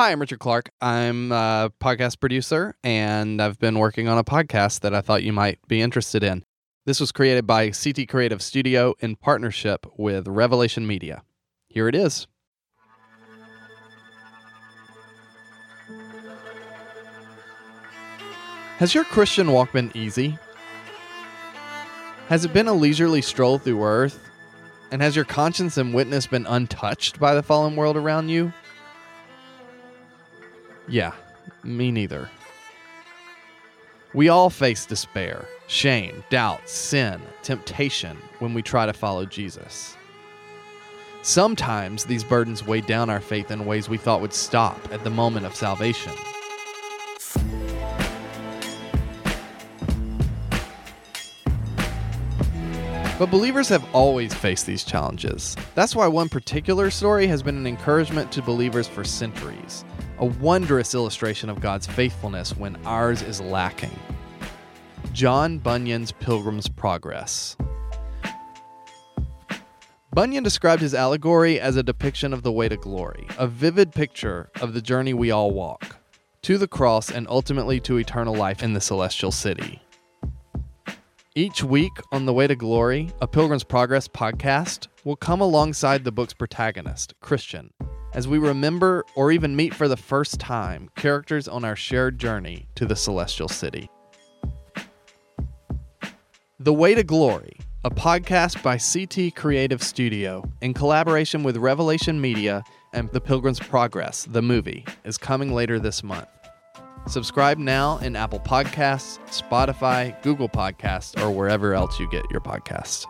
Hi, I'm Richard Clark. I'm a podcast producer, and I've been working on a podcast that I thought you might be interested in. This was created by CT Creative Studio in partnership with Revelation Media. Here it is. Has your Christian walk been easy? Has it been a leisurely stroll through earth? And has your conscience and witness been untouched by the fallen world around you? Yeah, me neither. We all face despair, shame, doubt, sin, temptation when we try to follow Jesus. Sometimes these burdens weigh down our faith in ways we thought would stop at the moment of salvation. But believers have always faced these challenges. That's why one particular story has been an encouragement to believers for centuries a wondrous illustration of God's faithfulness when ours is lacking. John Bunyan's Pilgrim's Progress. Bunyan described his allegory as a depiction of the way to glory, a vivid picture of the journey we all walk to the cross and ultimately to eternal life in the celestial city. Each week on The Way to Glory, a Pilgrim's Progress podcast will come alongside the book's protagonist, Christian, as we remember or even meet for the first time characters on our shared journey to the celestial city. The Way to Glory, a podcast by CT Creative Studio in collaboration with Revelation Media and The Pilgrim's Progress, the movie, is coming later this month. Subscribe now in Apple Podcasts, Spotify, Google Podcasts, or wherever else you get your podcasts.